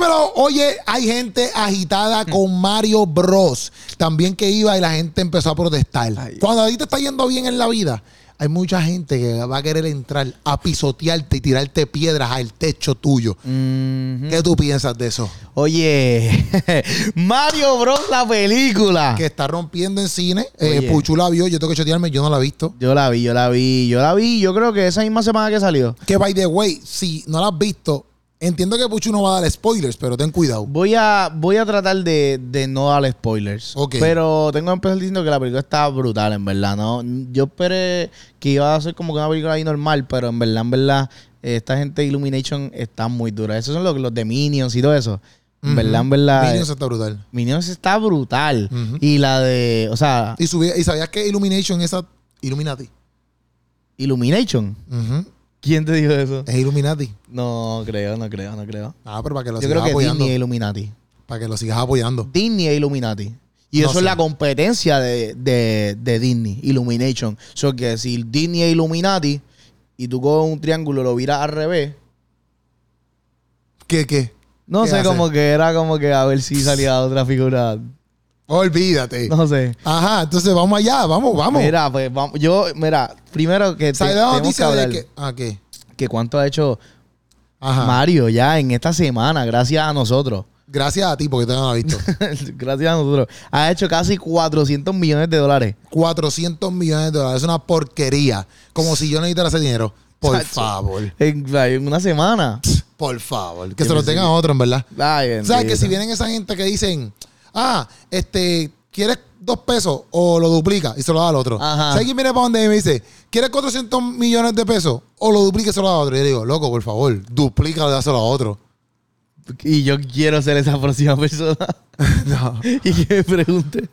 Dímelo, oye, hay gente agitada con Mario Bros. También que iba y la gente empezó a protestar. Ay. Cuando a ti te está yendo bien en la vida, hay mucha gente que va a querer entrar a pisotearte y tirarte piedras al techo tuyo. Mhm. ¿Qué tú piensas de eso? Oye, Mario Bros. la película. Que está rompiendo en cine. Eh. Puchu la vio, yo tengo que chotearme, yo no la he visto. Yo la vi, yo la vi, yo la vi. Yo creo que esa misma semana que salió. Que by the way, si no la has visto, entiendo que Puchu no va a dar spoilers, pero ten cuidado. Voy a, voy a tratar de, de no dar spoilers. Ok. Pero tengo que empezar diciendo que la película está brutal, en verdad. ¿no? Yo esperé que iba a ser como que una película ahí normal, pero en verdad, en verdad, esta gente de Illumination está muy dura. Esos son los, los de Minions y todo eso. En verdad, en verdad. Minions está brutal. Minions está brutal. Y la de, o sea, Y, subí- y sabías que Illumination es Illuminati. Illumination. Ujú. ¿Quién te dijo eso? Es Illuminati. No creo, no creo, no creo. Ah, pero para que lo Yo sigas creo que apoyando. Disney es Illuminati. Para que lo sigas apoyando. Disney es Illuminati. Y No eso sé. es la competencia de, de, de Disney, Illumination. O sea, que si Disney es Illuminati y tú coges un triángulo lo viras al revés, ¿Qué, qué? no ¿Qué sé, hace? como que era como que a ver si salía otra figura. Olvídate. No sé. Ajá, entonces vamos allá, vamos, vamos. Mira, pues vamos. Yo, mira, primero que ¿Sabes la noticia de que... Ah, ¿qué? que cuánto ha hecho Ajá. Mario ya en esta semana, gracias a nosotros. Gracias a ti, porque te has visto. gracias a nosotros. Ha hecho casi 400 millones de dólares. 400 millones de dólares. Es una porquería. Como si yo necesitara ese dinero. Por Chacho. favor. En, en una semana. Por favor. Que se lo tengan que- a otro, en verdad. Ay, ¿Sabes que si vienen esa gente que dicen, ah, este, ¿quieres dos pesos o lo duplica y se lo da al otro? Ajá. Si alguien viene para donde y me dice, ¿quieres 400 millones de pesos o lo duplica y se lo da a otro? Y yo digo, loco, por favor, duplícalo y dáselo a otro. Y yo quiero ser esa próxima persona. no. y que me pregunte.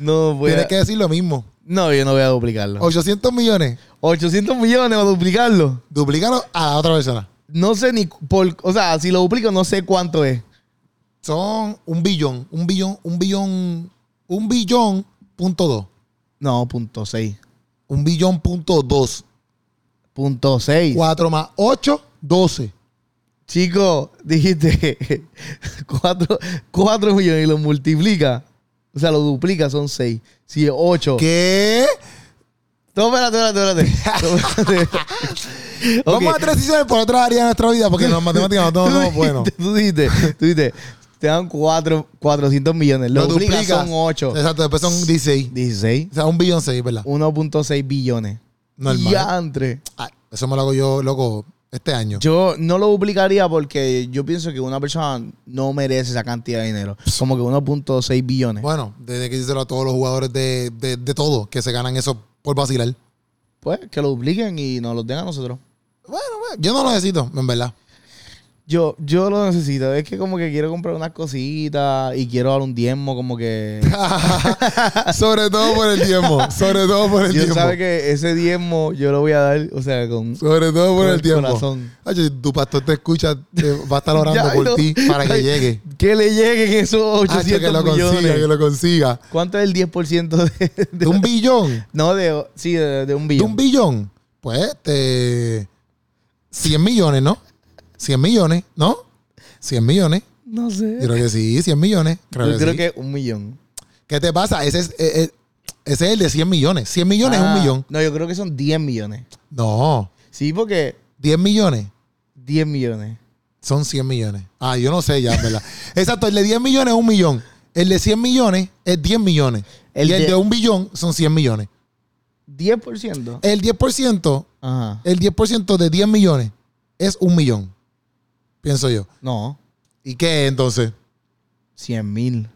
no voy Tienes a... que decir lo mismo. No, yo no voy a duplicarlo. 800 millones, 800 millones a duplicarlo. duplícalo a la otra persona. No sé ni por... O sea, si lo duplico no sé cuánto es. Son un billón, un billón, un billón, un billón punto dos. No, punto 6. Un billón punto dos. Punto 6. 4 más 8, 12. Chico, dijiste 4, millones y lo multiplica. O sea, lo duplica, son 6. Si es 8. ¿Qué? No, espérate, espérate, espérate. Espérate. Ok. Vamos a transicionar por otra área de nuestra vida porque en las matemáticas no somos Tú buenos. Tú dijiste, tú dijiste, te dan 4, 400 millones. Lo, duplicas. son 8. Exacto, después son 16. 16. O sea, un billón 6, ¿verdad? 1.6 billones. Normal. Diantre. Ah, eso me lo hago yo, loco, este año. Yo no lo duplicaría porque yo pienso que una persona no merece esa cantidad de dinero. Como que 1.6 billones. Bueno, desde que díselo a todos los jugadores de, de, de todo que se ganan eso por vacilar. Pues que lo dupliquen y nos lo den a nosotros. Bueno, bueno, yo no lo necesito, en verdad. Yo, yo lo necesito. Es que como que quiero comprar unas cositas y quiero dar un diezmo como que... sobre todo por el tiempo. Sobre todo por el Yo tiempo. sabe que ese diezmo yo lo voy a dar, o sea, con... Sobre todo por Con el el tiempo. corazón. Ay, tu pastor te escucha, te va a estar orando Ya, por no. ti para que Ay, llegue. Que le lleguen esos Hacho, 800 que lo millones. consiga, que lo consiga. ¿Cuánto es el 10% de, de- De un billón. No, de, sí, de, de un De billón. un billón. Pues, este. 100 millones, ¿no? 100 millones, ¿no? 100 millones. no sé. Yo creo que sí, 100 millones. Creo Yo que creo sí. que un millón. ¿Qué te pasa? Ese es, eh, eh, ese es el de 100 millones. 100 millones es Ah, un millón. No, yo creo que son 10 millones. No. Sí, porque 10 millones 10 millones. son 100 millones. Ah, yo no sé ya, ¿verdad? Exacto, el de 10 millones es un millón. El de 100 millones es 10 millones. El y el de- de un billón son 100 millones. 10%. El 10%, Ajá. el 10% de 10 millones es un millón. Pienso yo. No, ¿Y qué es, entonces? 100 mil.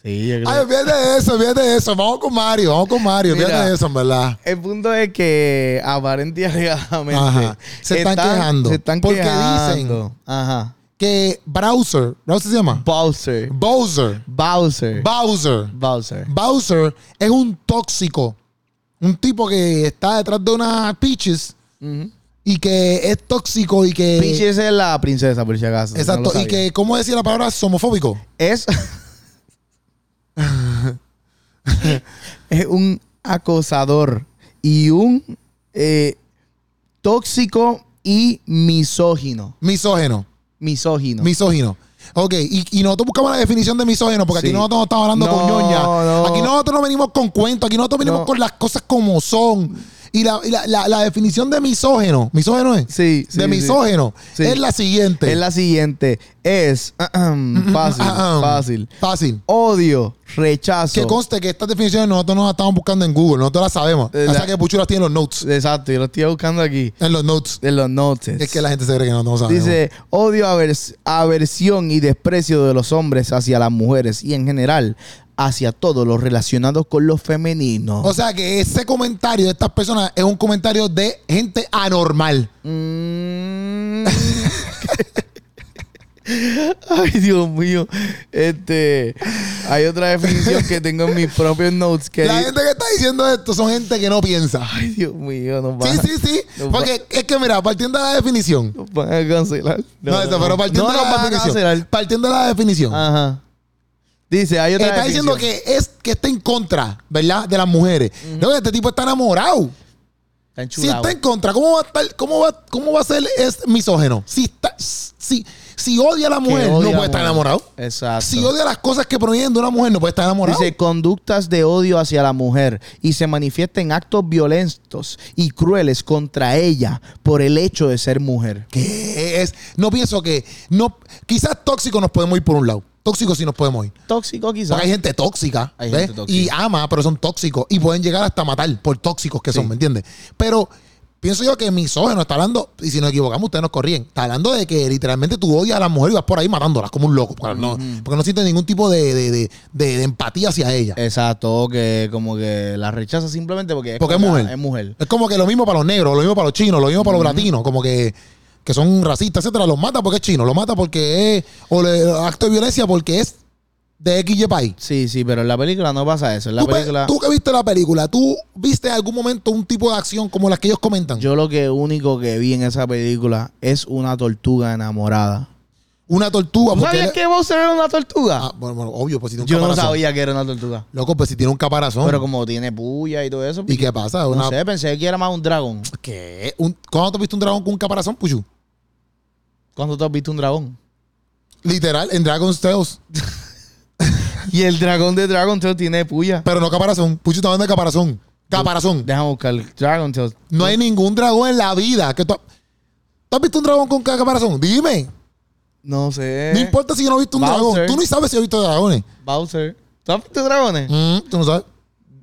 Sí, yo creo. Ay, olvídate eso, olvídate eso. Vamos con Mario, vamos con Mario. Mira. Olvídate eso, en verdad. El punto es que aparente y alegadamente Ajá. Se están quejando. Se están Porque quejando. Ajá. Que Browser, ¿Browser se llama? Bowser. Bowser. Bowser. Bowser. Bowser. Bowser es un tóxico. Un tipo que está detrás de unas Peaches Ujú. Y que es tóxico y que. Peach es la princesa, por si acaso. Exacto. No y que, ¿cómo decía la palabra? Somofóbico. es. es un acosador y un eh, tóxico y misógino. Misógeno. Misógino. Misógino. Ok, y, y nosotros buscamos la definición de misógeno, porque Sí. aquí nosotros no estamos hablando No, con ñoña. no. Aquí nosotros no venimos con cuentos, aquí nosotros venimos con las cosas como son. Y la, y la- la- la definición de misógeno, misógeno es, Sí, sí, de misógeno, Sí. es la siguiente. Es la siguiente. Es fácil, fácil. Fácil. Odio, rechazo. Que conste que estas definiciones nosotros no las estamos buscando en Google, nosotros las sabemos. Eh, O sea que Puchu las tiene en los notes. Exacto, yo lo estoy buscando aquí. En los notes. En los notes. Es que la gente se cree que no, no sabemos. Dice, odio, avers- aversión y desprecio de los hombres hacia las mujeres y en general hacia todo lo relacionado con lo femenino. O sea que ese comentario de estas personas es un comentario de gente anormal. Mm. Ay, Dios mío. Este, hay otra definición que tengo en mis propios notes que La gente que está diciendo esto son gente que no piensa. Ay, Dios mío, nos van, Sí, sí, sí. Nos Porque es que, mira, partiendo de la definición. nos van a cancelar. No, eso, pero partiendo no de la definición. cancelar. Partiendo de la definición. Ajá. Dice, hay otra está diciendo que es que está en contra, ¿verdad? De las mujeres. No, este tipo está enamorado. Está Si está en contra, ¿cómo va a estar, cómo va, cómo va a ser es misógeno? Si está, si, si odia a la mujer, no puede estar enamorado. Exacto. Si odia las cosas que provienen de una mujer, no puede estar enamorado. Dice conductas de odio hacia la mujer y se manifiesta en actos violentos y crueles contra ella por el hecho de ser mujer. que es, no pienso que, no, quizás tóxico nos podemos ir por un lado. Tóxico sí nos podemos ir. Tóxico quizás. Porque hay gente tóxica, Hay ¿ves? gente tóxica. Y ama, pero son tóxicos. Y pueden llegar hasta matar por tóxicos que son. ¿me entiendes? Pero pienso yo que misógeno está hablando, y si nos equivocamos, ustedes nos corrían. Está hablando de que literalmente tú odias a las mujeres y vas por ahí matándolas como un loco. Porque, no, porque no sientes ningún tipo de, de- de- de- de empatía hacia ella. Exacto, que como que la rechaza simplemente porque es, Porque es mujer. Es mujer. Es como que lo mismo para los negros, lo mismo para los chinos, lo mismo para los latinos, como que, que son racistas, etcétera. Los mata porque es chino, lo mata porque es, o le, acto de violencia porque es de XY país. Sí, sí, pero en la película no pasa eso. En la Tú, pe- película tú que viste la película, ¿tú viste en algún momento un tipo de acción como las que ellos comentan? yo lo que único que vi en esa película es una tortuga enamorada. Una tortuga. ¿Tú sabías él- que Bowser era una tortuga? Ah, bueno, bueno, obvio, pues si tiene un yo no sabía que era una tortuga. Loco, pues si tiene un caparazón. Pero como tiene puya y todo eso, ¿Y qué pasa? no sé, pensé que era más un dragón. ¿Qué? Un- ¿Cuándo tú has visto un dragón con un caparazón, Puchu? ¿Cuándo tú has visto un dragón? Literal, en Dragon's Tales. Y el dragón de Dragon Tales tiene puya. Pero no caparazón. Puchu está hablando de caparazón. Caparazón. Déjame buscar Dragon Tales. No hay ningún dragón en la vida. Que tú, ¿Tú has visto un dragón con caparazón? Dime. No sé. No importa si yo no he visto un Bowser. dragón. Tú ni sabes si he visto dragones. Bowser. ¿Tú has visto dragones? Mm, tú no sabes.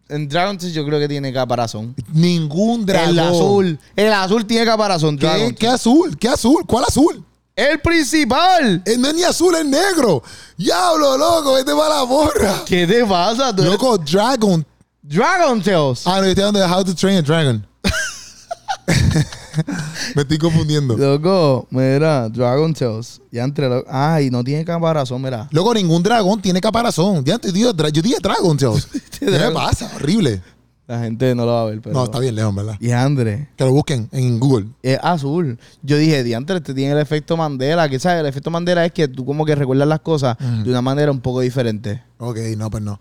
En Dragon Tales yo creo que tiene caparazón. Ningún dragón. El azul. El azul tiene caparazón. ¿Qué, ¿Qué azul? ¿Qué azul? ¿Cuál azul? El principal. No es ni azul, es negro. Diablo, loco, vete para la borra. ¿Qué te pasa? Tú Loco, Dragon. Dragon Tales. Ah, no, yo estoy hablando de How to Train a Dragon. Me estoy confundiendo. Loco, mira, Dragon Tales. Ya entre lo- Ay, no tiene caparazón, mira. Loco, ningún dragón tiene caparazón. Ya te digo, yo dije Dragon Tales. ¿Qué me pasa? Horrible. La gente no lo va a ver, pero. No, está bien lejos, ¿verdad? Y Andre, Que lo busquen en Google. es azul. Yo dije, Diantre, este tiene el efecto Mandela. Que sabes, el efecto Mandela es que tú como que recuerdas las cosas de una manera un poco diferente. Ok, no, pues no.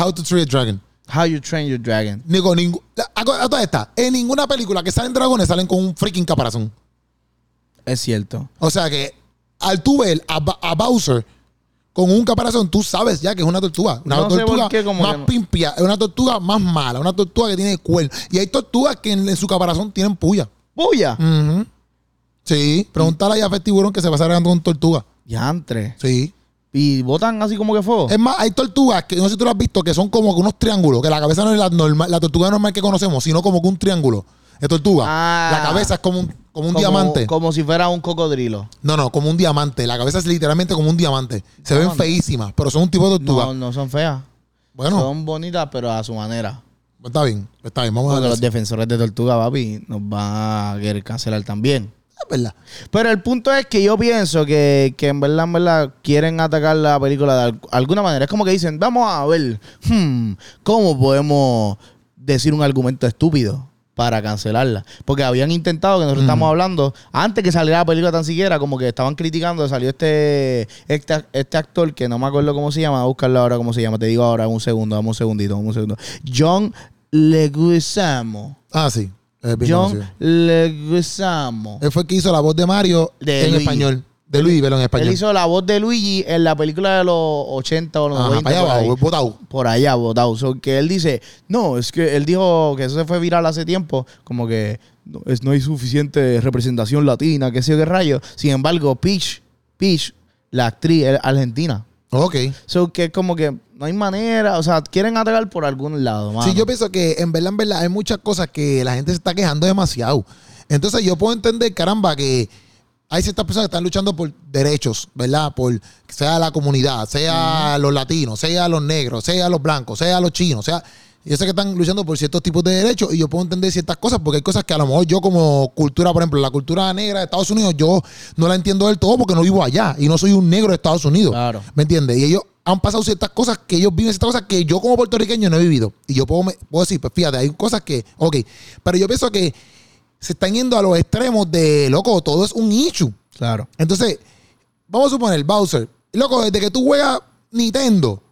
How to Train a Dragon. How you train your dragon. Nico. A, a toda esta, en ninguna película que salen dragones salen con un freaking caparazón. Es cierto. O sea que al tú ver a, Ba- a Bowser con un caparazón, tú sabes ya que es una tortuga. Una No tortuga qué, más que pimpia, es una tortuga más mala, una tortuga que tiene cuerno. Y hay tortugas que en, en su caparazón tienen puya. Ujú. Sí, pregúntale a Jafet Tiburón que se va a regando con tortuga. Diantre. Sí. Y botan así como que fuego. Es más, hay tortugas que no sé si tú lo has visto, que son como que unos triángulos, que la cabeza no es la, normal, la tortuga normal que conocemos, sino como que un triángulo de tortuga. Ah. La cabeza es como un, como un Como- diamante. Como si fuera un cocodrilo. No, no, como un diamante. La cabeza es literalmente como un diamante. Se ven feísimas, pero son un tipo de tortuga. No, no son feas. bueno, Son bonitas, pero a su manera. pues está bien, pues está bien, vamos a Porque ver. los defensores de tortuga, papi, nos van a querer cancelar también. Es verdad. Pero el punto es que yo pienso que, que en verdad, en verdad, quieren atacar la película de al- alguna manera. Es como que dicen, vamos a ver, hmm, ¿cómo podemos decir un argumento estúpido para cancelarla? Porque habían intentado, que nosotros estamos hablando, antes que saliera la película tan siquiera, como que estaban criticando, salió este, este, este actor que no me acuerdo cómo se llama, a buscarlo ahora cómo se llama, te digo ahora un segundo, dame un segundito, dame un segundo. John Leguizamo. Ah, sí. John conocido. Leguizamo. Él fue el que hizo la voz de Mario De en español. De Luigi, pero en español. Él hizo la voz de Luigi en la película de los 80 o los Ajá, 90. para allá por ahí. abajo, botado. por allá votado. So, que él dice, no, es que él dijo que eso se fue viral hace tiempo, como que no, es, no hay suficiente representación latina, que sé yo qué rayo. Sin embargo, Peach, Peach, la actriz es argentina. Ok. So, que es como que no hay manera, o sea, quieren atacar por algún lado, mano. Sí, yo pienso que en verdad, en verdad, hay muchas cosas que la gente se está quejando demasiado. Entonces yo puedo entender, caramba, que hay ciertas personas que están luchando por derechos, ¿verdad? Por sea la comunidad, sea los latinos, sea los negros, sea los blancos, sea los chinos, sea... Yo sé que están luchando por ciertos tipos de derechos y yo puedo entender ciertas cosas porque hay cosas que a lo mejor yo como cultura, por ejemplo, la cultura negra de Estados Unidos, yo no la entiendo del todo porque no vivo allá y no soy un negro de Estados Unidos. Claro. ¿Me entiendes? Y ellos han pasado ciertas cosas que ellos viven ciertas cosas que yo como puertorriqueño no he vivido. Y yo puedo, me- puedo decir, pues fíjate, hay cosas que, ok, pero yo pienso que se están yendo a los extremos de, loco, todo es un issue. Claro. Entonces, vamos a suponer, Bowser, loco, desde que tú juegas Nintendo,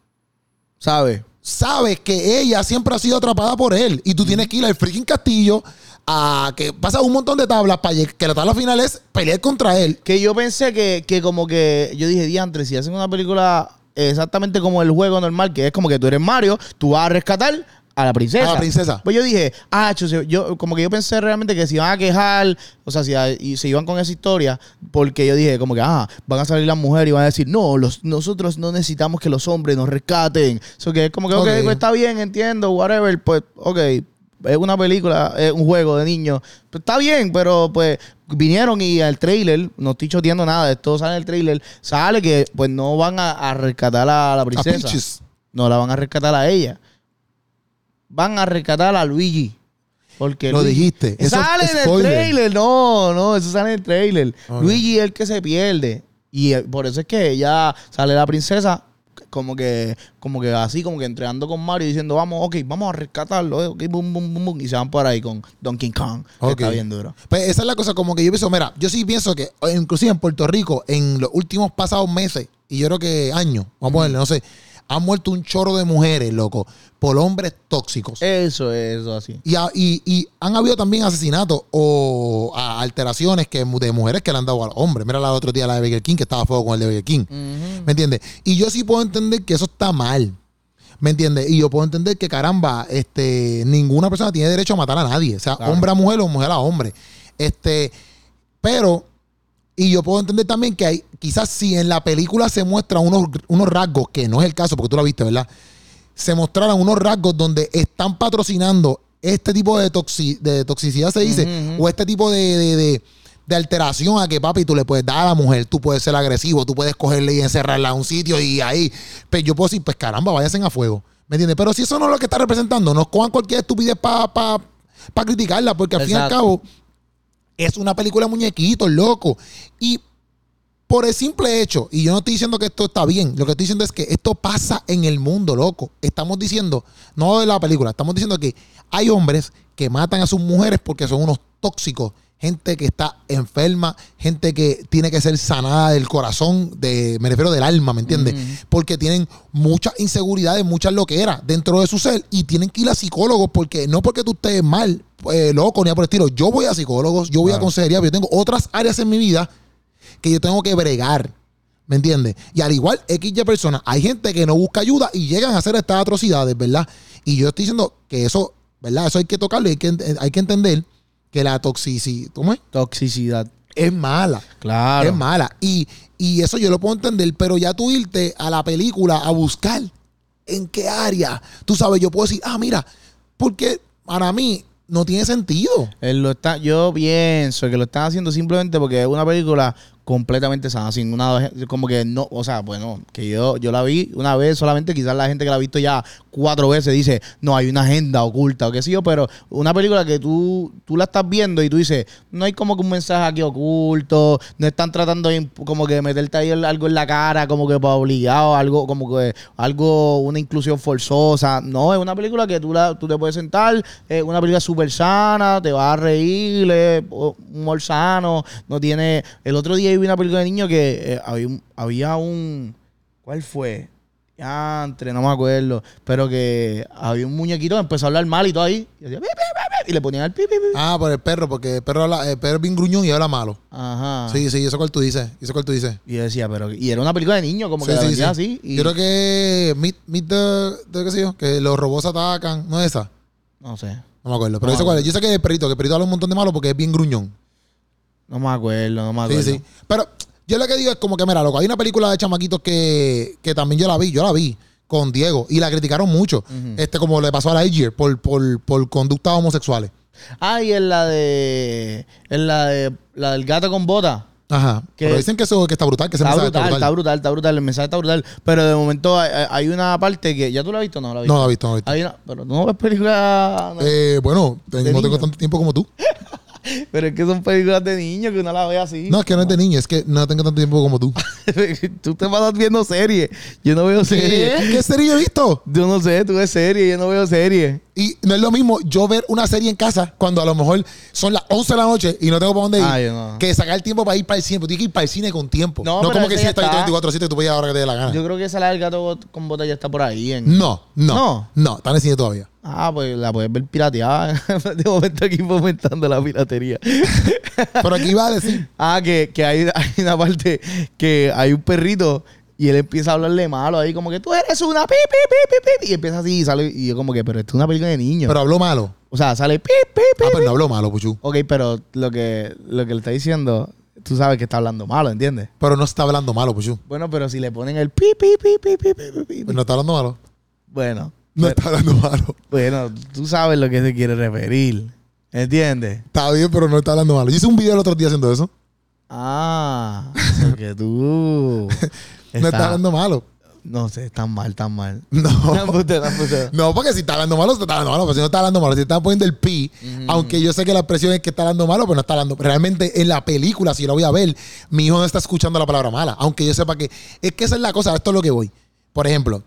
¿Sabes? sabes que ella siempre ha sido atrapada por él. Y tú tienes que ir al freaking castillo a que pasa un montón de tablas para que la tabla final es pelear contra él. Que yo pensé que, que como que, yo dije, diantre, si hacen una película exactamente como el juego normal, que es como que tú eres Mario, tú vas a rescatar a la princesa. A la princesa. Pues yo dije, ah, se- yo como que yo pensé realmente que se iban a quejar, o sea, si a- y se iban con esa historia, porque yo dije, como que, ah, van a salir las mujeres y van a decir, no, los, nosotros no necesitamos que los hombres nos rescaten. Eso que es como que, ok, Ok. pues está bien, entiendo, whatever, pues, ok. Es una película, es un juego de niños. Pues está bien, pero pues vinieron y al trailer, no estoy choteando nada, esto sale en el trailer, sale que pues no van a, a rescatar a la princesa. No la van a rescatar a ella. Van a rescatar a Luigi. Porque Lo Luigi- dijiste. Eso es sale en el trailer. No, no, eso sale en el trailer. Luigi es el que se pierde. Y eh, por eso es que ella sale la princesa como que, como que así, como que entregando con Mario diciendo, vamos, ok, vamos a rescatarlo, eh, ok, boom, boom, boom, boom", y se van por ahí con Donkey Kong, que está bien duro. Pues esa es la cosa, como que yo pienso, mira, yo sí pienso que, inclusive en Puerto Rico, en los últimos pasados meses, y yo creo que años, vamos a ponerle, no sé, han muerto un chorro de mujeres, loco, por hombres tóxicos. Eso es eso así. Y, y- y han habido también asesinatos o alteraciones que, de mujeres que le han dado a los hombres. Mira la otro día la de Burger King, que estaba a fuego con el de Burger King. ¿Me entiendes? Y yo sí puedo entender que eso está mal. ¿Me entiendes? Y yo puedo entender que, caramba, este, ninguna persona tiene derecho a matar a nadie. O sea, Claro. hombre a mujer o mujer a hombre. Este, pero, y yo puedo entender también que hay, quizás si en la película se muestran unos, unos rasgos, que no es el caso, porque tú lo viste, ¿verdad? Se mostraran unos rasgos donde están patrocinando este tipo de, toxi- de toxicidad, se dice, o este tipo de, de- de- de alteración a que, papi, tú le puedes dar a la mujer, tú puedes ser agresivo, tú puedes cogerle y encerrarla a un sitio y ahí, pues yo puedo decir, pues caramba, váyanse a fuego. ¿Me entiendes? Pero si eso no es lo que está representando, no cojan cualquier estupidez para criticarla, porque al fin y al cabo es una película de muñequitos, loco. Y por el simple hecho, y yo no estoy diciendo que esto está bien, lo que estoy diciendo es que esto pasa en el mundo, loco. Estamos diciendo, no de la película, estamos diciendo que hay hombres que matan a sus mujeres porque son unos tóxicos, gente que está enferma, gente que tiene que ser sanada del corazón, de, me refiero del alma, ¿me entiendes? Porque tienen muchas inseguridades, muchas loqueras dentro de su ser y tienen que ir a psicólogos porque no porque tú estés mal, eh, loco, ni a por el estilo. Yo voy a psicólogos, yo voy a consejería, pero yo tengo otras áreas en mi vida que yo tengo que bregar. ¿Me entiendes? Y al igual, X y personas, hay gente que no busca ayuda y llegan a hacer estas atrocidades, ¿verdad? Y yo estoy diciendo que eso, ¿verdad? Eso hay que tocarlo y hay que, hay que entender que la toxicidad ¿cómo es? Toxicidad. es mala. Claro. Es mala. Y, y eso yo lo puedo entender, pero ya tú irte a la película a buscar en qué área. Tú sabes, yo puedo decir, ah, mira, porque para mí no tiene sentido. Él lo está, yo pienso que lo están haciendo simplemente porque es una película completamente sana, sin una como que no, o sea, bueno, que yo, yo la vi una vez solamente, quizás la gente que la ha visto ya cuatro veces dice, no, hay una agenda oculta o qué sé yo, pero una película que tú, tú la estás viendo y tú dices, no hay como que un mensaje aquí oculto, no están tratando de como que meterte ahí algo en la cara, como que para obligado, algo, como que algo, una inclusión forzosa, no, es una película que tú, la, tú te puedes sentar, es una película súper sana, te vas a reír, es humor sano, no tiene, el otro día vi una película de niño que eh, había, un, había un, ¿cuál fue? Entre, no me acuerdo, pero que había un muñequito que empezó a hablar mal y todo ahí. Y decía, "Pi, pi, pi, y le ponían el pi. Ah, por el perro, porque el perro, habla- el perro es bien gruñón y habla malo. Ajá. Sí, sí, eso cual tú dices. Eso cual tú dices. Y yo decía, pero. Y era una película de niño, como que la sí, vendían sí. así. Y, Yo creo que Meet, meet the, the- qué sé yo, que los robots atacan. No es esa. No sé. No me acuerdo. Pero No eso cuál es. Yo sé que es el perrito, que el perrito habla un montón de malo porque es bien gruñón. No me acuerdo, no me acuerdo. Sí, sí. Pero yo lo que digo es como que, mira, loco, hay una película de chamaquitos que, que también yo la vi, yo la vi con Diego y la criticaron mucho. Este, como le pasó a la Aegir por, por, por conductas homosexuales. Ah, y es la de. Es la de. La del gato con bota. Ajá. Que- Pero dicen que eso que está brutal, que ese Está mensaje brutal, está brutal, está brutal. El mensaje está brutal. Pero de momento hay, hay una parte que. ¿Ya tú la has visto o no la has visto? No la he visto, no la he visto. Hay una, pero tú no ves películas. no. Eh, bueno, no tengo tanto tiempo como tú. Pero es que son películas de niños que uno la ve así. No, es que no es de niño, es que no tengo tanto tiempo como tú. tú te vas viendo series. Yo no veo series. ¿Qué serie he visto? Yo no sé, tú ves series, yo no veo series. Y no es lo mismo yo ver una serie en casa cuando a lo mejor son las 11 de la noche y no tengo para dónde ir. Ah, no. Que sacar el tiempo para ir para el cine. Tú tienes que ir para el cine con tiempo. No, No, pero como que si ya está está. 24 7 tú puedes ir a la hora que te dé la gana. Yo creo que esa la del gato con bota ya está por ahí. En... no, no, No. no. está en el cine todavía. Ah, pues la puedes ver pirateada. De momento aquí fomentando la piratería. Pero aquí va a decir. Ah, que, que hay, una parte que hay un perrito y él empieza a hablarle malo ahí, como que tú eres una pi, pi, pi, pi, Y empieza así y sale. Y yo, como que, pero esto es una película de niños. Pero habló malo. O sea, sale pi, pi, pi. Ah, pero no habló malo, Puchu. Ok, pero lo que, lo que le está diciendo tú sabes que está hablando malo, ¿entiendes? Pero no está hablando malo, Puchu. Bueno, pero si le ponen el pi, pi, pi, pi, pi, pi, pi, pi. No está hablando malo. Bueno. No está hablando malo. bueno, tú sabes lo que se quiere referir, ¿entiendes? Está bien, pero no está hablando malo. Yo hice un video el otro día haciendo eso. Ah, eso que tú. No está hablando malo. No sé, tan mal, tan mal. No. No, porque si está hablando malo, está hablando malo. Pero si no está hablando malo, si está poniendo el pi, aunque yo sé que la expresión es que está hablando malo, pero no está hablando. Realmente en la película, si yo la voy a ver, mi hijo no está escuchando la palabra mala. Aunque yo sepa que. Es que esa es la cosa, esto es lo que voy. Por ejemplo,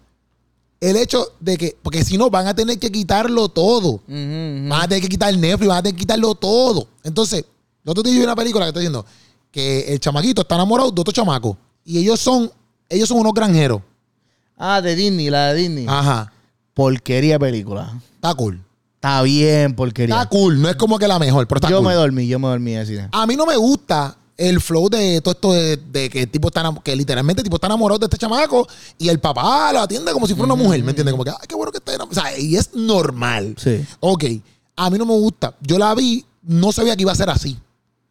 el hecho de que. Porque si no, van a tener que quitarlo todo. Ujú, ujú. Van a tener que quitar el Netflix, van a tener que quitarlo todo. Entonces, el otro día vi una película que está diciendo que el chamaquito está enamorado de otro chamaco. Y ellos son, ellos son unos granjeros. Ah, de Disney, la de Disney. Ajá. Porquería película. Está cool. Está bien, porquería. Está cool. No es como que la mejor, pero está yo cool. me dormí, yo me dormí cine. A mí no me gusta el flow de todo esto de, de que el tipo está que literalmente el tipo está enamorado de este chamaco y el papá lo atiende como si fuera una mujer, ¿me entiendes? Como que, ay, qué bueno que está enamorado. O sea, y es normal. Sí. Ok, a mí no me gusta. Yo la vi, no sabía que iba a ser así,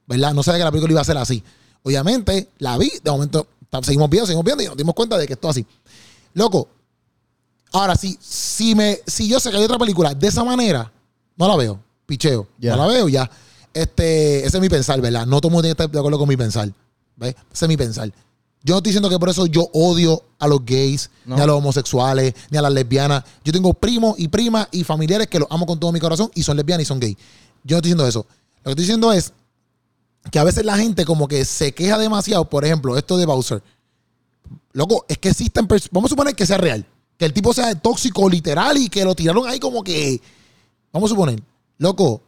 ¿verdad? No sabía que la película iba a ser así. Obviamente, la vi, de momento seguimos viendo, seguimos viendo y nos dimos cuenta de que esto es así. Loco, ahora sí, si, me, si yo sé que hay otra película de esa manera, no la veo, picheo, Ya. no la veo ya. Este, ese es mi pensar, ¿verdad? No todo el mundo tiene que estar de acuerdo con mi pensar, ¿ves? Ese es mi pensar. Yo no estoy diciendo que por eso yo odio a los gays, No. ni a los homosexuales, ni a las lesbianas. Yo tengo primos y primas y familiares que los amo con todo mi corazón y son lesbianas y son gays. Yo no estoy diciendo eso. Lo que estoy diciendo es que a veces la gente como que se queja demasiado, por ejemplo, esto de Bowser. Loco, es que existen, pers- vamos a suponer que sea real, que el tipo sea tóxico literal y que lo tiraron ahí como que, vamos a suponer, loco,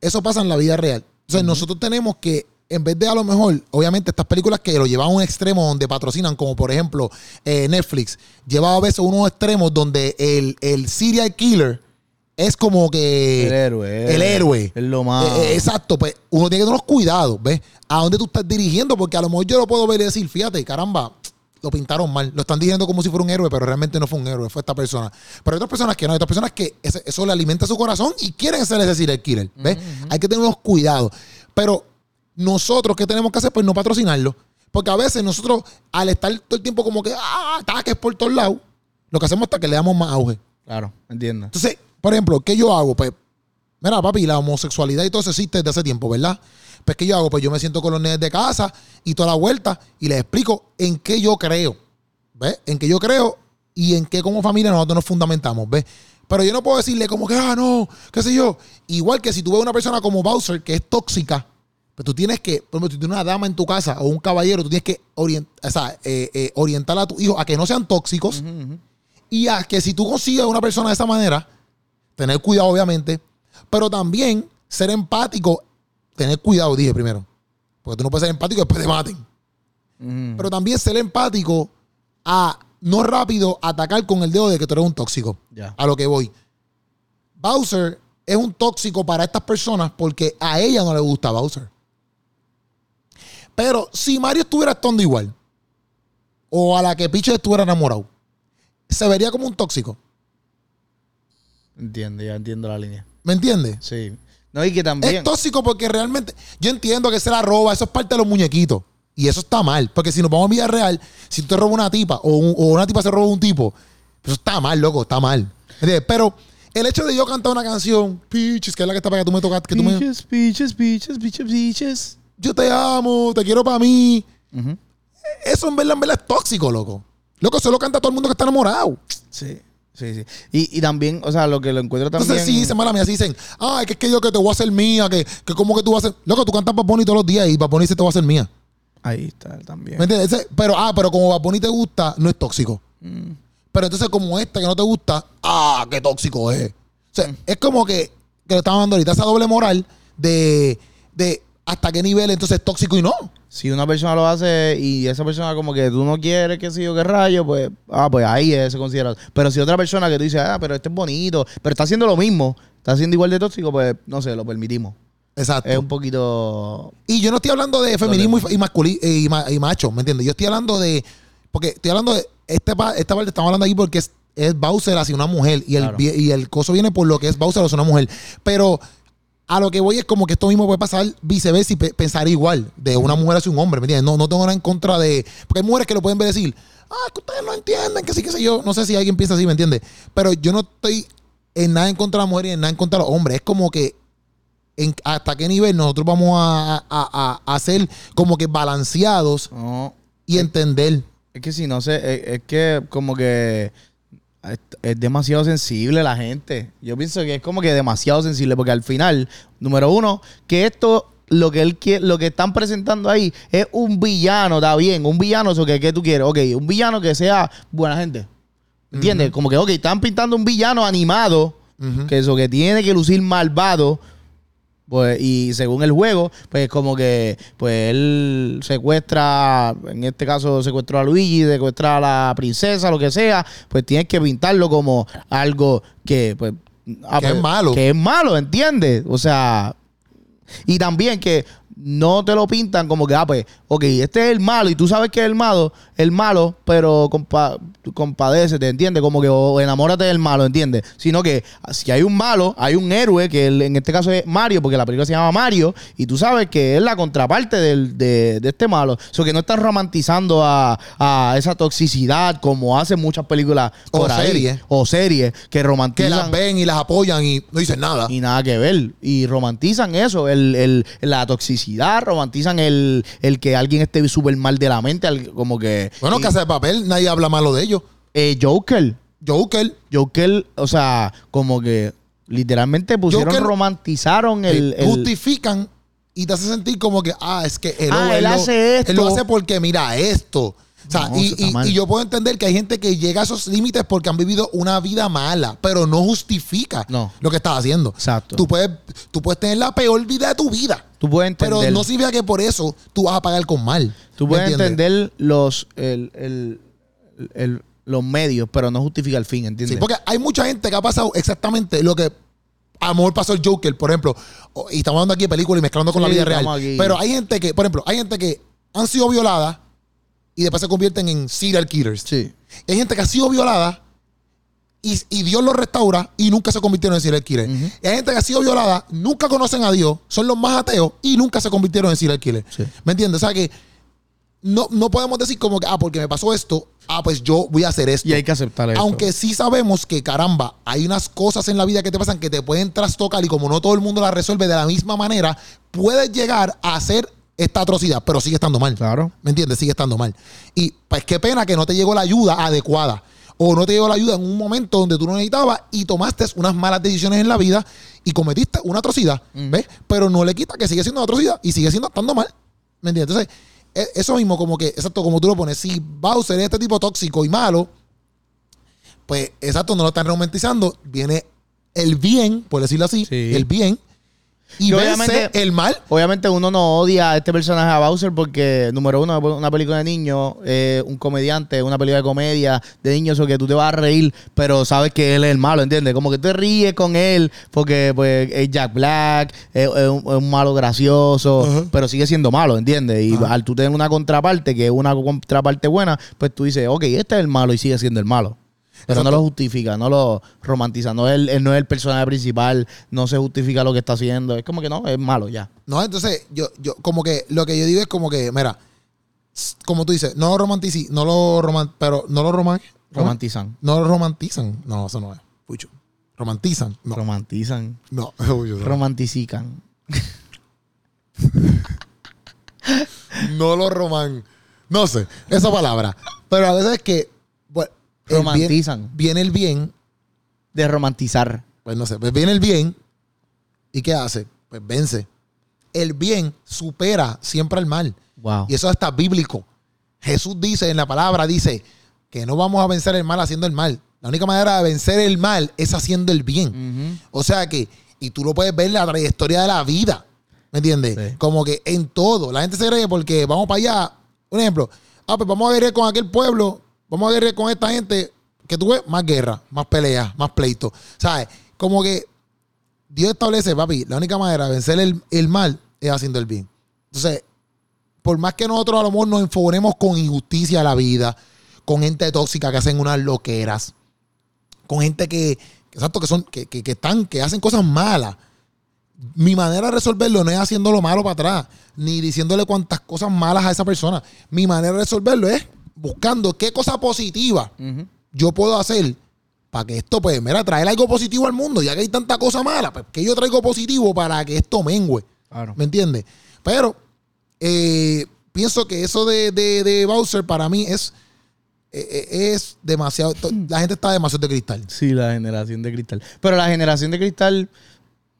eso pasa en la vida real. O sea, nosotros tenemos que, en vez de a lo mejor, obviamente estas películas que lo llevan a un extremo donde patrocinan, como por ejemplo eh, Netflix, lleva a veces unos extremos donde el, el serial killer es como que... el héroe. el héroe. Es lo más. Eh, eh, exacto, pues uno tiene que tener unos cuidados, ¿ves? A dónde tú estás dirigiendo, porque a lo mejor yo lo puedo ver y decir, fíjate, caramba, lo pintaron mal, lo están dirigiendo como si fuera un héroe, pero realmente no fue un héroe, fue esta persona. Pero hay otras personas que no, hay otras personas que eso le alimenta su corazón y quieren ser ese serial killer, ¿ves? Hay que tener unos cuidados. Pero nosotros, ¿qué tenemos que hacer? Pues no patrocinarlo. Porque a veces nosotros, al estar todo el tiempo como que, ah, ataques por todos lados, lo que hacemos hasta que le damos más auge. Claro, entiendo. Entonces, por ejemplo, ¿qué yo hago? Pues, mira, papi, la homosexualidad y todo eso existe desde hace tiempo, ¿verdad? Pues, ¿qué yo hago? Pues yo me siento con los nenes de casa y toda la vuelta y les explico en qué yo creo, ¿ves? En qué yo creo y en qué como familia nosotros nos fundamentamos, ¿ves? Pero yo no puedo decirle como que, ah, no, qué sé yo. Igual que si tú ves una persona como Bowser que es tóxica, pues tú tienes que, por ejemplo, si tú tienes una dama en tu casa o un caballero, tú tienes que orient- o sea, eh, eh, orientar a tu hijo a que no sean tóxicos y a que si tú consigues una persona de esa manera, tener cuidado, obviamente, pero también ser empático, tener cuidado, dije primero. Porque tú no puedes ser empático y después te maten. Ujú. Pero también ser empático a no rápido atacar con el dedo de que tú eres un tóxico. A lo que voy. Bowser es un tóxico para estas personas porque a ella no le gusta Bowser. Pero si Mario estuviera actuando igual, o a la que Piche estuviera enamorado, se vería como un tóxico. Entiendo, ya entiendo la línea. ¿Me entiendes? Sí. No, y que también. Es tóxico porque realmente yo entiendo que se la roba, eso es parte de los muñequitos. Y eso está mal, porque si nos vamos a vida real, si tú te robas una tipa o, un- o una tipa se roba un tipo, eso está mal, loco, está mal. ¿Entiendes? Pero el hecho de yo cantar una canción, Peaches, que es la que está para que tú me tocas, que tú me, Peaches, peaches, peaches, peaches, peaches. yo te amo, te quiero para mí, Ujú. eso en verdad, en verdad es tóxico, loco. Loco, eso lo canta todo el mundo que está enamorado. Sí, sí, sí. Y, y también, o sea, lo que lo encuentro también. Entonces sí dicen, mala mía, sí dicen, ay, que es que yo que te voy a hacer mía, que, que como que tú vas a ser, loco, tú cantas Bunny todos los días y Bunny dice te voy a hacer mía. Ahí está también. ¿Me entiendes? Ese- pero, ah, pero como Bunny te gusta, no es tóxico. Mm. Pero entonces, como este que no te gusta, ah, qué tóxico es. O sea, Mm. es como que, que lo estamos dando ahorita, esa doble moral de, de hasta qué nivel entonces es tóxico y no. Si una persona lo hace y esa persona como que tú no quieres, que sé yo, qué rayo, pues, ah, pues ahí es, se considera. Pero si otra persona que tú dices, ah, pero este es bonito, pero está haciendo lo mismo, está haciendo igual de tóxico, pues, no sé, lo permitimos. Exacto. Es un poquito... Y yo no estoy hablando de feminismo y, y, masculi- y, ma- y macho, ¿me entiendes? Yo estoy hablando de. Porque estoy hablando de. Este, pa- esta parte estamos hablando aquí porque es, es Bowser hacia una mujer. Y el, Claro. y el coso viene por lo que es Bowser hacia una mujer. Pero a lo que voy es como que esto mismo puede pasar viceversa y pe- pensar igual de una mujer hacia un hombre, ¿me entiendes? No, no tengo nada en contra de. Porque hay mujeres que lo pueden ver decir, ah, es que ustedes no entienden, que sí, que sé yo. No sé si alguien piensa así, ¿me entiendes? Pero yo no estoy en nada en contra de la mujer y en nada en contra de los hombres. Es como que en- hasta qué nivel nosotros vamos a, a, a- a ser como que balanceados No, y entender. es que si no sé, es, es que como que es, es demasiado sensible la gente. Yo pienso que es como que demasiado sensible porque al final, número uno, que esto... Lo que él quiere, lo que están presentando ahí es un villano, está bien, un villano, eso que, que tú quieres, ok, un villano que sea buena gente. ¿Entiendes? Como que, ok, están pintando un villano animado, que eso que tiene que lucir malvado. Pues, y según el juego, pues como que pues él secuestra, en este caso secuestró a Luigi, secuestra a la princesa, lo que sea, pues tienes que pintarlo como algo que pues ah, Que es pues, malo. Que es malo, ¿entiendes? O sea, y también que no te lo pintan como que, ah, pues, ok, este es el malo y tú sabes que es el malo, el malo, pero compa compadece, ¿te entiendes? Como que o enamórate del malo, ¿entiendes? Sino que si hay un malo, hay un héroe, que el- en este caso es Mario, porque la película se llama Mario, y tú sabes que es la contraparte del- de, de este malo. O que no están romantizando a, a esa toxicidad como hacen muchas películas O series. O series que Que romantizan. las ven y las apoyan y no dicen nada. Y nada que ver. Y romantizan eso, el, el- la toxicidad, romantizan el, el que alguien esté súper mal de la mente, al- como que... bueno, y- Casa de Papel, nadie habla malo de ellos. eh, Joker. Joker, Joker, o sea, como que literalmente pusieron, Joker- romantizaron el... eh, el- justifican y te hace sentir como que, ah, es que él, Ah, él hace Él lo esto. hace porque mira esto. O sea, No, y, yo puedo entender que hay gente que llega a esos límites porque han vivido una vida mala, pero no justifica No. lo que estás haciendo. Exacto. Tú puedes, tú puedes tener la peor vida de tu vida, tú puedes entender... pero no significa que por eso tú vas a pagar con mal. Tú ¿Me puedes entender los, el, el- el- los medios, pero no justifica el fin, ¿entiendes? Sí, porque hay mucha gente que ha pasado exactamente lo que a lo mejor pasó el Joker, por ejemplo. Y estamos hablando aquí de películas y mezclando con Sí, la vida real. aquí. Pero hay gente que, por ejemplo, hay gente que han sido violadas y después se convierten en serial killers. Sí. Hay gente que ha sido violada y, y Dios los restaura y nunca se convirtieron en serial killers. Y hay gente que ha sido violada, nunca conocen a Dios, son los más ateos y nunca se convirtieron en serial killers. Sí. ¿Me entiendes? O sea que no, no podemos decir como que, ah, porque me pasó esto, ah, pues yo voy a hacer esto. Y hay que aceptar eso. Aunque sí sabemos que, caramba, hay unas cosas en la vida que te pasan que te pueden trastocar y como no todo el mundo las resuelve de la misma manera, puedes llegar a hacer esta atrocidad, pero sigue estando mal. Claro. ¿Me entiendes? Sigue estando mal. Y pues qué pena que no te llegó la ayuda adecuada. O no te llegó la ayuda en un momento donde tú no necesitabas y tomaste unas malas decisiones en la vida y cometiste una atrocidad. ¿Ves? Pero no le quita que sigue siendo una atrocidad y sigue siendo estando mal. ¿Me entiendes? Entonces, e- eso mismo, como que, exacto, como tú lo pones, si Bowser es este tipo tóxico y malo, pues exacto, no lo están romantizando. Viene el bien, por decirlo así, Sí. el bien, y Que vence obviamente- el mal. Obviamente uno no odia a este personaje a Bowser porque, número uno, es una película de niños, eh, un comediante, una película de comedia de niños, o que tú te vas a reír, pero sabes que él es el malo, ¿entiendes? Como que te ríes con él porque pues, es Jack Black, es, es un, es un malo gracioso, pero sigue siendo malo, ¿entiendes? Y al tú tener una contraparte, que es una contraparte buena, pues tú dices, ok, este es el malo y sigue siendo el malo. Pero no lo justifica, no lo romantiza, no es, el, él no es el personaje principal, no se justifica lo que está haciendo, es como que no, es malo ya. No, entonces, yo, yo, como que lo que yo digo es como que, mira, como tú dices, no lo romantici, no lo roman, pero no lo roman, Romantizan. no lo romantizan. No, eso no es. Pucho. Romantizan. No, Romantizan. no. Romanticican. no lo roman. No sé, esa palabra. Pero a veces es que, el bien- Romantizan. viene el bien, De romantizar. pues no sé, pues viene el bien, ¿y qué hace? Pues vence. El bien supera siempre al mal. Wow. Y eso hasta bíblico. Jesús dice en la palabra, dice que no vamos a vencer el mal haciendo el mal. La única manera de vencer el mal es haciendo el bien. O sea que, y tú lo puedes ver en la trayectoria de la vida. ¿Me entiendes? Sí. Como que en todo. La gente se cree porque vamos para allá. Un ejemplo. Ah, pues vamos a guerrear con aquel pueblo. Vamos a guerrear con esta gente. Que tú ves más guerra, más peleas, más pleitos. ¿Sabes? Como que Dios establece, papi, la única manera de vencer el, el mal es haciendo el bien. Entonces, por más que nosotros a lo mejor nos enfogonemos con injusticia a la vida, con gente tóxica que hacen unas loqueras, con gente que, exacto, que son, que, que- que están, que hacen cosas malas. Mi manera de resolverlo no es haciendo lo malo para atrás, ni diciéndole cuantas cosas malas a esa persona. Mi manera de resolverlo es buscando qué cosa positiva yo puedo hacer para que esto, pues, mira, traer algo positivo al mundo, ya que hay tanta cosa mala, pues, que yo traigo positivo para que esto mengüe. Claro. ¿Me entiendes? Pero eh, pienso que eso de, de, de Bowser para mí es, eh, eh, es demasiado. La gente está demasiado de cristal. Sí, la generación de cristal. Pero la generación de cristal,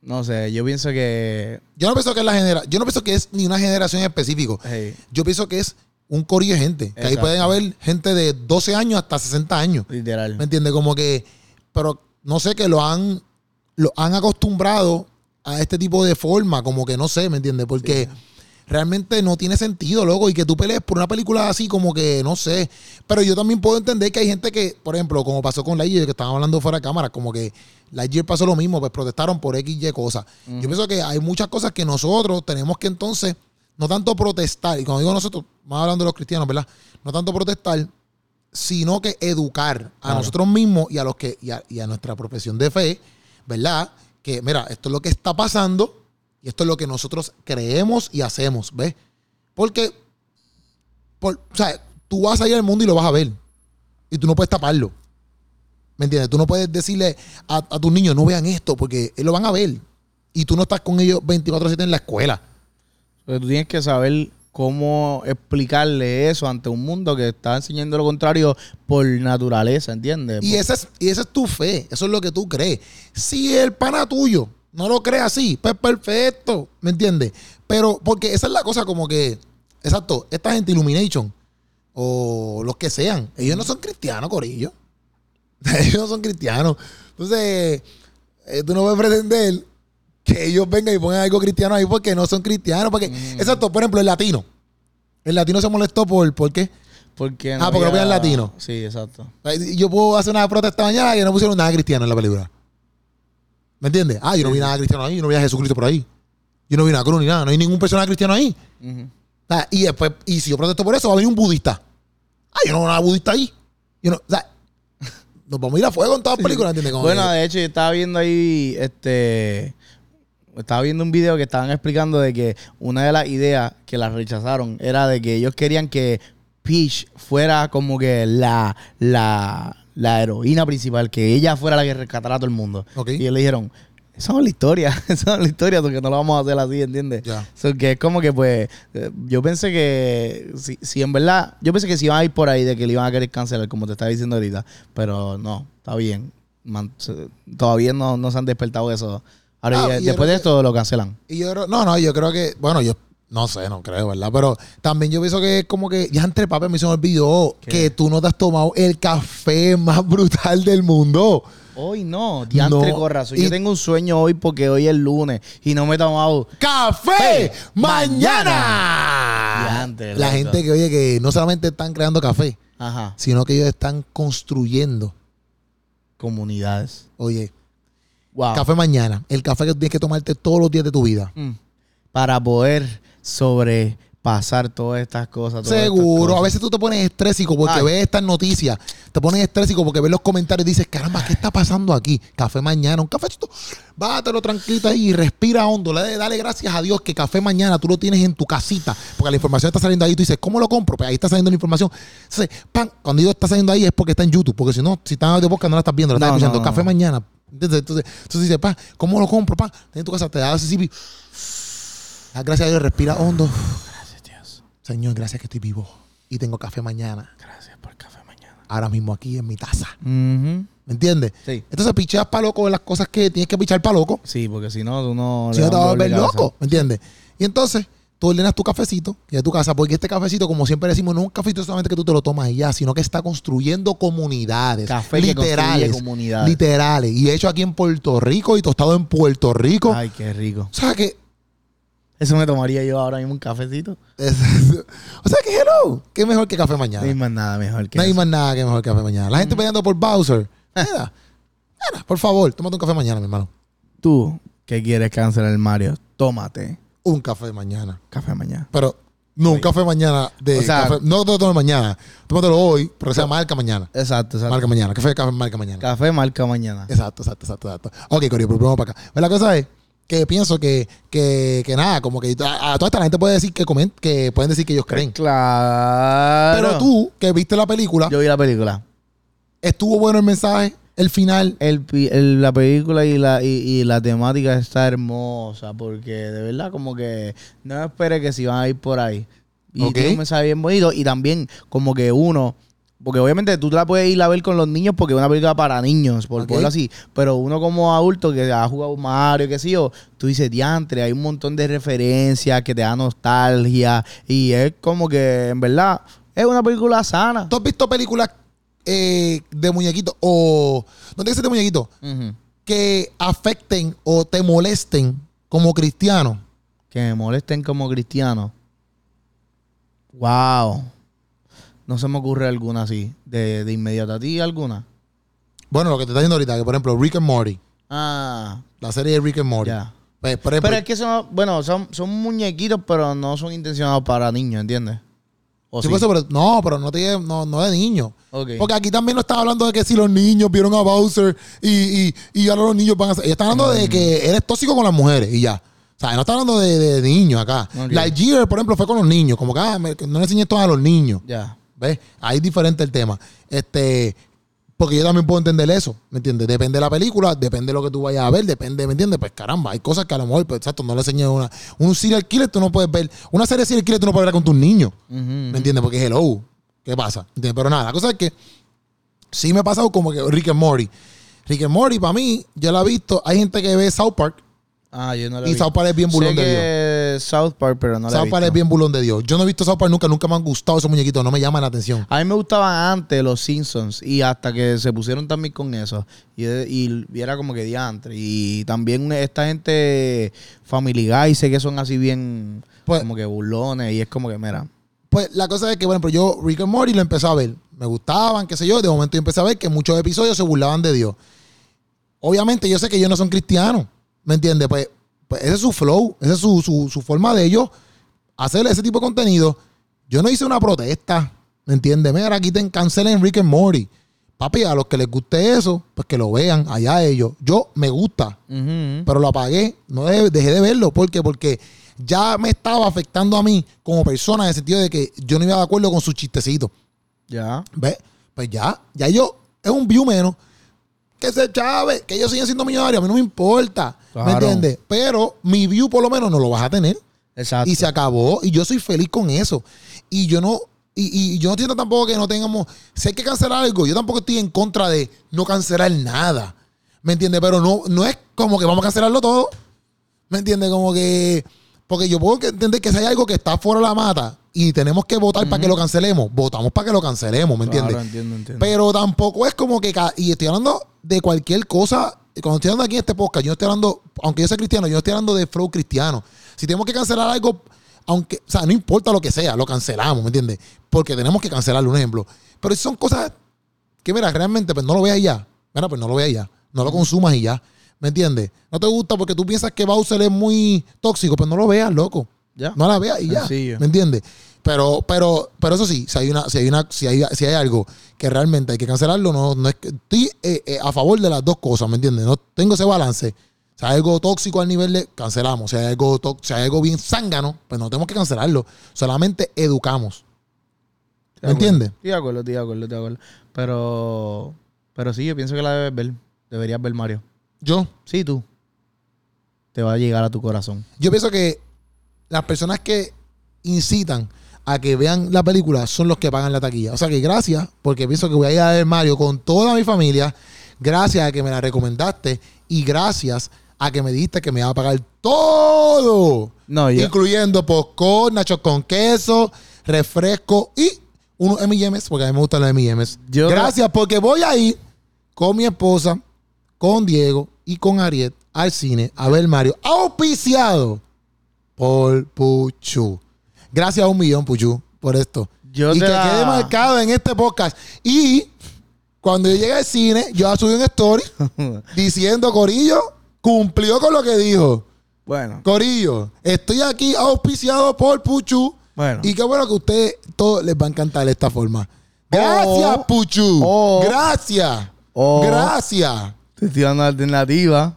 no sé, yo pienso que. Yo no pienso que es la genera, yo no pienso que es ni una generación específica. hey, Yo pienso que es un corillo de gente. Que ahí pueden haber gente de 12 años hasta 60 años. literal. ¿Me entiendes? Como que, pero no sé, que lo han, lo han acostumbrado a este tipo de forma, como que no sé, ¿me entiendes? Porque realmente no tiene sentido, loco, y que tú pelees por una película así, como que no sé. Pero yo también puedo entender que hay gente que, por ejemplo, como pasó con Lightyear, que estaban hablando fuera de cámara, como que Lightyear pasó lo mismo, pues protestaron por X, Y cosas. Yo pienso que hay muchas cosas que nosotros tenemos que entonces, no tanto protestar, y cuando digo nosotros, más hablando de los cristianos, ¿verdad? No tanto protestar, sino que educar a Claro. nosotros mismos y a los que y a, y a nuestra profesión de fe, ¿verdad? Que mira, esto es lo que está pasando y esto es lo que nosotros creemos y hacemos, ¿ves? Porque por, o sea, tú vas a ir al mundo y lo vas a ver y tú no puedes taparlo. ¿Me entiendes? Tú no puedes decirle a, a tus niños, no vean esto, porque lo van a ver. Y tú no estás con ellos 24-7 en la escuela. Pero tú tienes que saber cómo explicarle eso ante un mundo que está enseñando lo contrario por naturaleza, ¿entiendes? Y esa, es, y esa es tu fe, eso es lo que tú crees. Si el pana tuyo no lo cree así, pues perfecto, ¿me entiendes? Pero, porque esa es la cosa como que, exacto, esta gente Illumination, o los que sean, ellos no son cristianos, Corillo. ellos no son cristianos. Entonces, eh, tú no puedes pretender que ellos vengan y pongan algo cristiano ahí porque no son cristianos. Porque, exacto, por ejemplo, el latino. El latino se molestó por, ¿por qué? Porque Ah, porque no vean latino. Sí, exacto. Yo puedo hacer una protesta mañana que no pusieron nada cristiano en la película. ¿Me entiendes? Ah, yo no vi nada cristiano ahí, yo no vi a Jesucristo por ahí. Yo no vi nada cruz ni nada, no hay ningún personaje cristiano ahí. Ah, y después, y si yo protesto por eso, va a venir un budista. Ah, yo no veo nada budista ahí. Yo no, o sea, nos vamos a ir a fuego en todas las películas, ¿entiendes? Como Bueno, de hecho, yo estaba viendo ahí, este, estaba viendo un video que estaban explicando de que una de las ideas que las rechazaron era de que ellos querían que Peach fuera como que la, la, la heroína principal, que ella fuera la que rescatara a todo el mundo. Y ellos le dijeron, esa es la historia, esa es la historia, porque no lo vamos a hacer así, ¿entiendes? So, que es como que, pues, eh, yo pensé que, si, si en verdad, yo pensé que si iban a ir por ahí de que le iban a querer cancelar, como te estaba diciendo ahorita, pero no, está bien. Man- todavía no, no se han despertado eso. Ahora, Ah, y, y después de esto lo cancelan. Y yo creo, no, no, yo creo que, bueno, yo no sé, no creo, ¿verdad? Pero también yo pienso que es como que ya entre papel me se me olvidó ¿Qué? que tú no te has tomado el café más brutal del mundo. Hoy no, diantre No. corazón. Y- Yo tengo un sueño hoy porque hoy es lunes y no me he tomado. ¡Café! Mañana. La gente que, oye, que no solamente están creando café, Ajá. sino que ellos están construyendo. Comunidades. Oye, Wow. café mañana. El café que tú tienes que tomarte todos los días de tu vida. Mm. Para poder sobrepasar todas estas cosas. todas estas Seguro. A veces tú te pones estrésico porque Ay. ves estas noticias. Te pones estrésico porque ves los comentarios y dices, caramba, ¿qué está pasando aquí? Café mañana, un cafecito. Bátelo tranquilito ahí y respira hondo. Dale, dale gracias a Dios que café mañana tú lo tienes en tu casita. Porque la información está saliendo ahí. Tú dices, ¿cómo lo compro? Pues ahí está saliendo la información. Entonces, pan, cuando digo está saliendo ahí es porque está en YouTube. Porque si no, si está en audio podcast no la estás viendo, la estás No, escuchando. no, no, café mañana. Entonces, entonces, entonces dices, pa, ¿cómo lo compro? Pa, en tu casa te das así. Da gracias a Dios, respira hondo. Gracias, Dios. Señor, gracias que estoy vivo. Y tengo café mañana. Gracias por café mañana. Ahora mismo aquí en mi taza. ¿Me entiendes? Sí. Entonces picheas para loco en las cosas que tienes que pichar para loco. Sí, porque si no, tú no. Si no te vas a volver loco. ¿Me entiendes? Y entonces tú ordenas tu cafecito y de tu casa, porque este cafecito, como siempre decimos, no es un cafecito solamente que tú te lo tomas y ya, sino que está construyendo comunidades. Café literales. comunidades. Literales. Y hecho aquí en Puerto Rico y tostado en Puerto Rico. Ay, qué rico. O sea que. Eso me tomaría yo ahora mismo un cafecito. o sea que hello. ¿Qué mejor que café mañana? No hay más nada mejor que No hay eso. más nada que mejor que café mañana. La gente peleando por Bowser. Mira, por favor, tómate un café mañana, mi hermano. Tú, que quieres cancelar el Mario, tómate Un café mañana. café mañana. Pero no un café mañana de O sea- café- no te lo tomes mañana. Tómatelo hoy, pero sea marca mañana. Exacto, exacto. Marca mañana. Café café marca mañana. Café marca mañana. Exacto, exacto, exacto, exacto. Ok, Corio, pero vamos para acá. Pues la cosa es que pienso que, que, que nada, como que a, a toda esta gente puede decir que comen, que pueden decir que ellos creen. Claro. Pero tú, que viste la película, Yo vi la película. estuvo bueno el mensaje, el final. El, la película y la, y, y la temática está hermosa porque de verdad como que no espere que si van a ir por ahí. Y Ok. tiene un mensaje bien bonito y también como que uno, porque obviamente tú te la puedes ir a ver con los niños porque es una película para niños, por Ok. ponerlo así, pero uno como adulto que ha jugado Mario, qué sé yo, tú dices, diantre, hay un montón de referencias que te da nostalgia y es como que en verdad es una película sana. ¿Tú has visto películas eh, de muñequitos o no tiene que ser de muñequitos Ujú. que afecten o te molesten como cristiano? que me molesten como cristiano. Wow. No se me ocurre alguna así. De, de inmediato. ¿A ti alguna? Bueno, lo que te está diciendo ahorita, que por ejemplo, Rick and Morty, Ah, la serie de Rick and Morty. ya. Pues, por ejemplo, Pero es que son, bueno, son, son muñequitos, pero no son intencionados para niños, ¿entiendes? ¿O sí, sí? pues, pero- no, pero no, te, no, no de niño. Porque aquí también no están hablando de que si los niños vieron a Bowser y, y, y ahora los niños van a ser. Ellos están hablando de que eres tóxico con las mujeres y ya. O sea, no están hablando de, de niños acá. Ok. Lightyear, por ejemplo, fue con los niños. Como que ah, me- no le enseñé esto a los niños. Ya. ¿Ves? Ahí es diferente el tema. Este, porque yo también puedo entender eso, ¿me entiendes? Depende de la película, depende de lo que tú vayas a ver, depende, ¿me entiendes? Pues caramba, hay cosas que a lo mejor, pues exacto, no le enseñé una. Un serial killer tú no puedes ver. Una serie de serial killer tú no puedes ver con tus niños, Ujú. ¿me entiendes? Porque hello, ¿qué pasa? ¿Entiendes? Pero nada, la cosa es que sí me ha pasado como que Rick and Morty. Rick and Morty, para mí, yo la he visto. Hay gente que ve South Park Ah, yo no lo y vi. South Park es bien Sé bulón de Dios. South Park, pero no he South Park es bien bulón de Dios. Yo no he visto South Park nunca, nunca me han gustado esos muñequitos, no me llaman la atención. A mí me gustaban antes los Simpsons y hasta que se pusieron también con eso. Y, y- y era como que diantre. Y también esta gente Family Guy, sé que son así bien Pues- como que burlones y es como que, mira, Pues la cosa es que, bueno, pero yo Rick and Morty lo empecé a ver. Me gustaban, qué sé yo. De momento yo empecé a ver que muchos episodios se burlaban de Dios. Obviamente yo sé que ellos no son cristianos. ¿Me entiendes? Pues, pues ese es su flow. Esa es su, su- su forma de ellos hacer ese tipo de contenido. Yo no hice una protesta. ¿Me entiendes? Mira, aquí te cancelen Rick and Morty. Papi, a los que les guste eso, pues que lo vean allá ellos. Yo me gusta pero lo apagué, no dejé, dejé de verlo. ¿Por qué? Porque ya me estaba afectando a mí como persona en el sentido de que yo no iba de acuerdo con sus chistecitos. ya. ¿Ves? Pues ya, ya yo, es un view menos. Que se chave, que ellos siguen siendo millonarios, a mí no me importa. ¿Me entiendes? Pero mi view por lo menos no lo vas a tener. Exacto. Y se acabó. Y yo soy feliz con eso. Y yo no. Y, y yo no entiendo tampoco que no tengamos. Si hay que cancelar algo, yo tampoco estoy en contra de no cancelar nada. ¿Me entiendes? Pero no, no es como que vamos a cancelarlo todo. ¿Me entiendes? Como que. Porque yo puedo entender que si hay algo que está fuera de la mata y tenemos que votar para que lo cancelemos, votamos para que lo cancelemos, ¿me entiendes? Claro, entiendo, entiendo. Pero tampoco es como que. Y estoy hablando de cualquier cosa. Cuando estoy hablando aquí en este podcast, yo no estoy hablando. Aunque yo sea cristiano, yo no estoy hablando de flow cristiano. Si tenemos que cancelar algo, aunque. O sea, no importa lo que sea, lo cancelamos, ¿me entiendes? Porque tenemos que cancelarlo, un ejemplo. Pero si son cosas que, mira, realmente, pues no lo veas y ya. Mira, pues no lo veas y ya. No lo consumas y ya. ¿Me entiendes? No te gusta porque tú piensas que Bowser es muy tóxico, pues no lo veas, loco. Ya. No la veas y ya. Sencillo. ¿Me entiendes? Pero, pero, pero eso sí, si hay una, si hay una, si hay, si hay algo que realmente hay que cancelarlo, no, no es que estoy eh, eh, a favor de las dos cosas, ¿me entiendes? No tengo ese balance. Si hay algo tóxico al nivel de cancelamos. Si hay algo si hay algo bien zángano, pues no tenemos que cancelarlo. Solamente educamos. De ¿Me entiendes? Estoy de acuerdo, estoy de acuerdo, estoy de acuerdo. Pero, pero sí, yo pienso que la debes ver. Deberías ver Mario. Yo, Sí, tú. Te va a llegar a tu corazón. yo pienso que las personas que incitan a que vean la película son los que pagan la taquilla. O sea que gracias, porque pienso que voy a ir a ver Mario con toda mi familia. Gracias a que me la recomendaste y gracias a que me dijiste que me iba a pagar todo. No, yo. Incluyendo popcorn, nachos con queso, refresco y unos M&M's, porque a mí me gustan los M&M's. Yo- Gracias, porque voy a ir con mi esposa, con Diego y con Ariet al cine a ver Mario, auspiciado por Puchu. Gracias a un millón, Puchu, por esto. Yo y que la- quede marcado en este podcast. Y cuando yo llegue al cine, yo subir un story diciendo, Corillo, cumplió con lo que dijo. bueno, Corillo, estoy aquí auspiciado por Puchu. bueno. Y qué bueno que a ustedes todos les va a encantar de esta forma. Gracias, O- Puchu. o- Gracias. o- Gracias. Te estoy dando alternativa.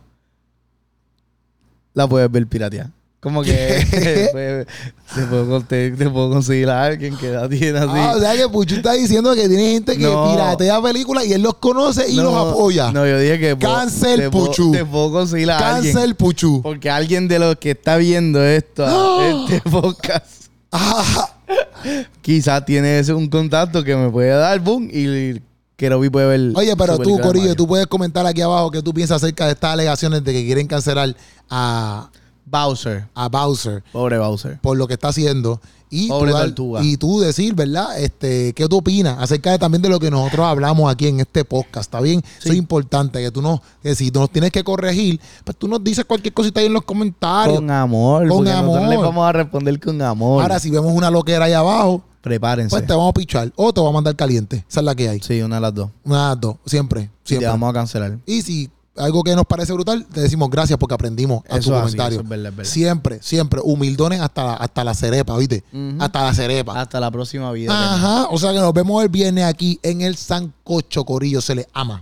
La puedes ver piratear. Como que pues, te, puedo, con- te- te puedo conseguir a alguien que la tiene así. Ah, o sea que Puchu está diciendo que tiene gente que No. piratea películas y él los conoce y No, los apoya. No, yo dije que Cancel, puedo- Puchu. Te puedo conseguir a alguien. Cancel Puchu. Porque alguien de los que está viendo esto, este podcast, Ah, quizás tiene un contacto que me puede dar, boom, y Kerobi puede ver. Oye, pero tú, Corillo, tú puedes comentar aquí abajo qué tú piensas acerca de estas alegaciones de que quieren cancelar a, Bowser. a Bowser Pobre Bowser. por lo que está haciendo. Y Pobre tú, tortuga. y tú decir, ¿verdad? Este, ¿Qué tú opinas acerca de, también de lo que nosotros hablamos aquí en este podcast? ¿Está bien? Eso es importante, que tú no, que si nos tienes que corregir, pues tú nos dices cualquier cosita ahí en los comentarios. Con amor. Con porque nosotros amor. les vamos a responder con amor. Ahora, si vemos una loquera ahí abajo, Prepárense. pues te vamos a pichar o te vamos a mandar caliente. Esa es la que hay. Sí, una de las dos. Una de las dos, siempre, Y te siempre. vamos a cancelar. Y si algo que nos parece brutal, te decimos gracias porque aprendimos a Eso tu así, comentario. eso es verdad, es verdad. Siempre, siempre. Humildones hasta la, hasta la cerepa, ¿viste? Hasta la cerepa. Hasta la próxima vida. Ajá. O sea que nos vemos el viernes aquí en el Sancocho Corillo. Se le ama.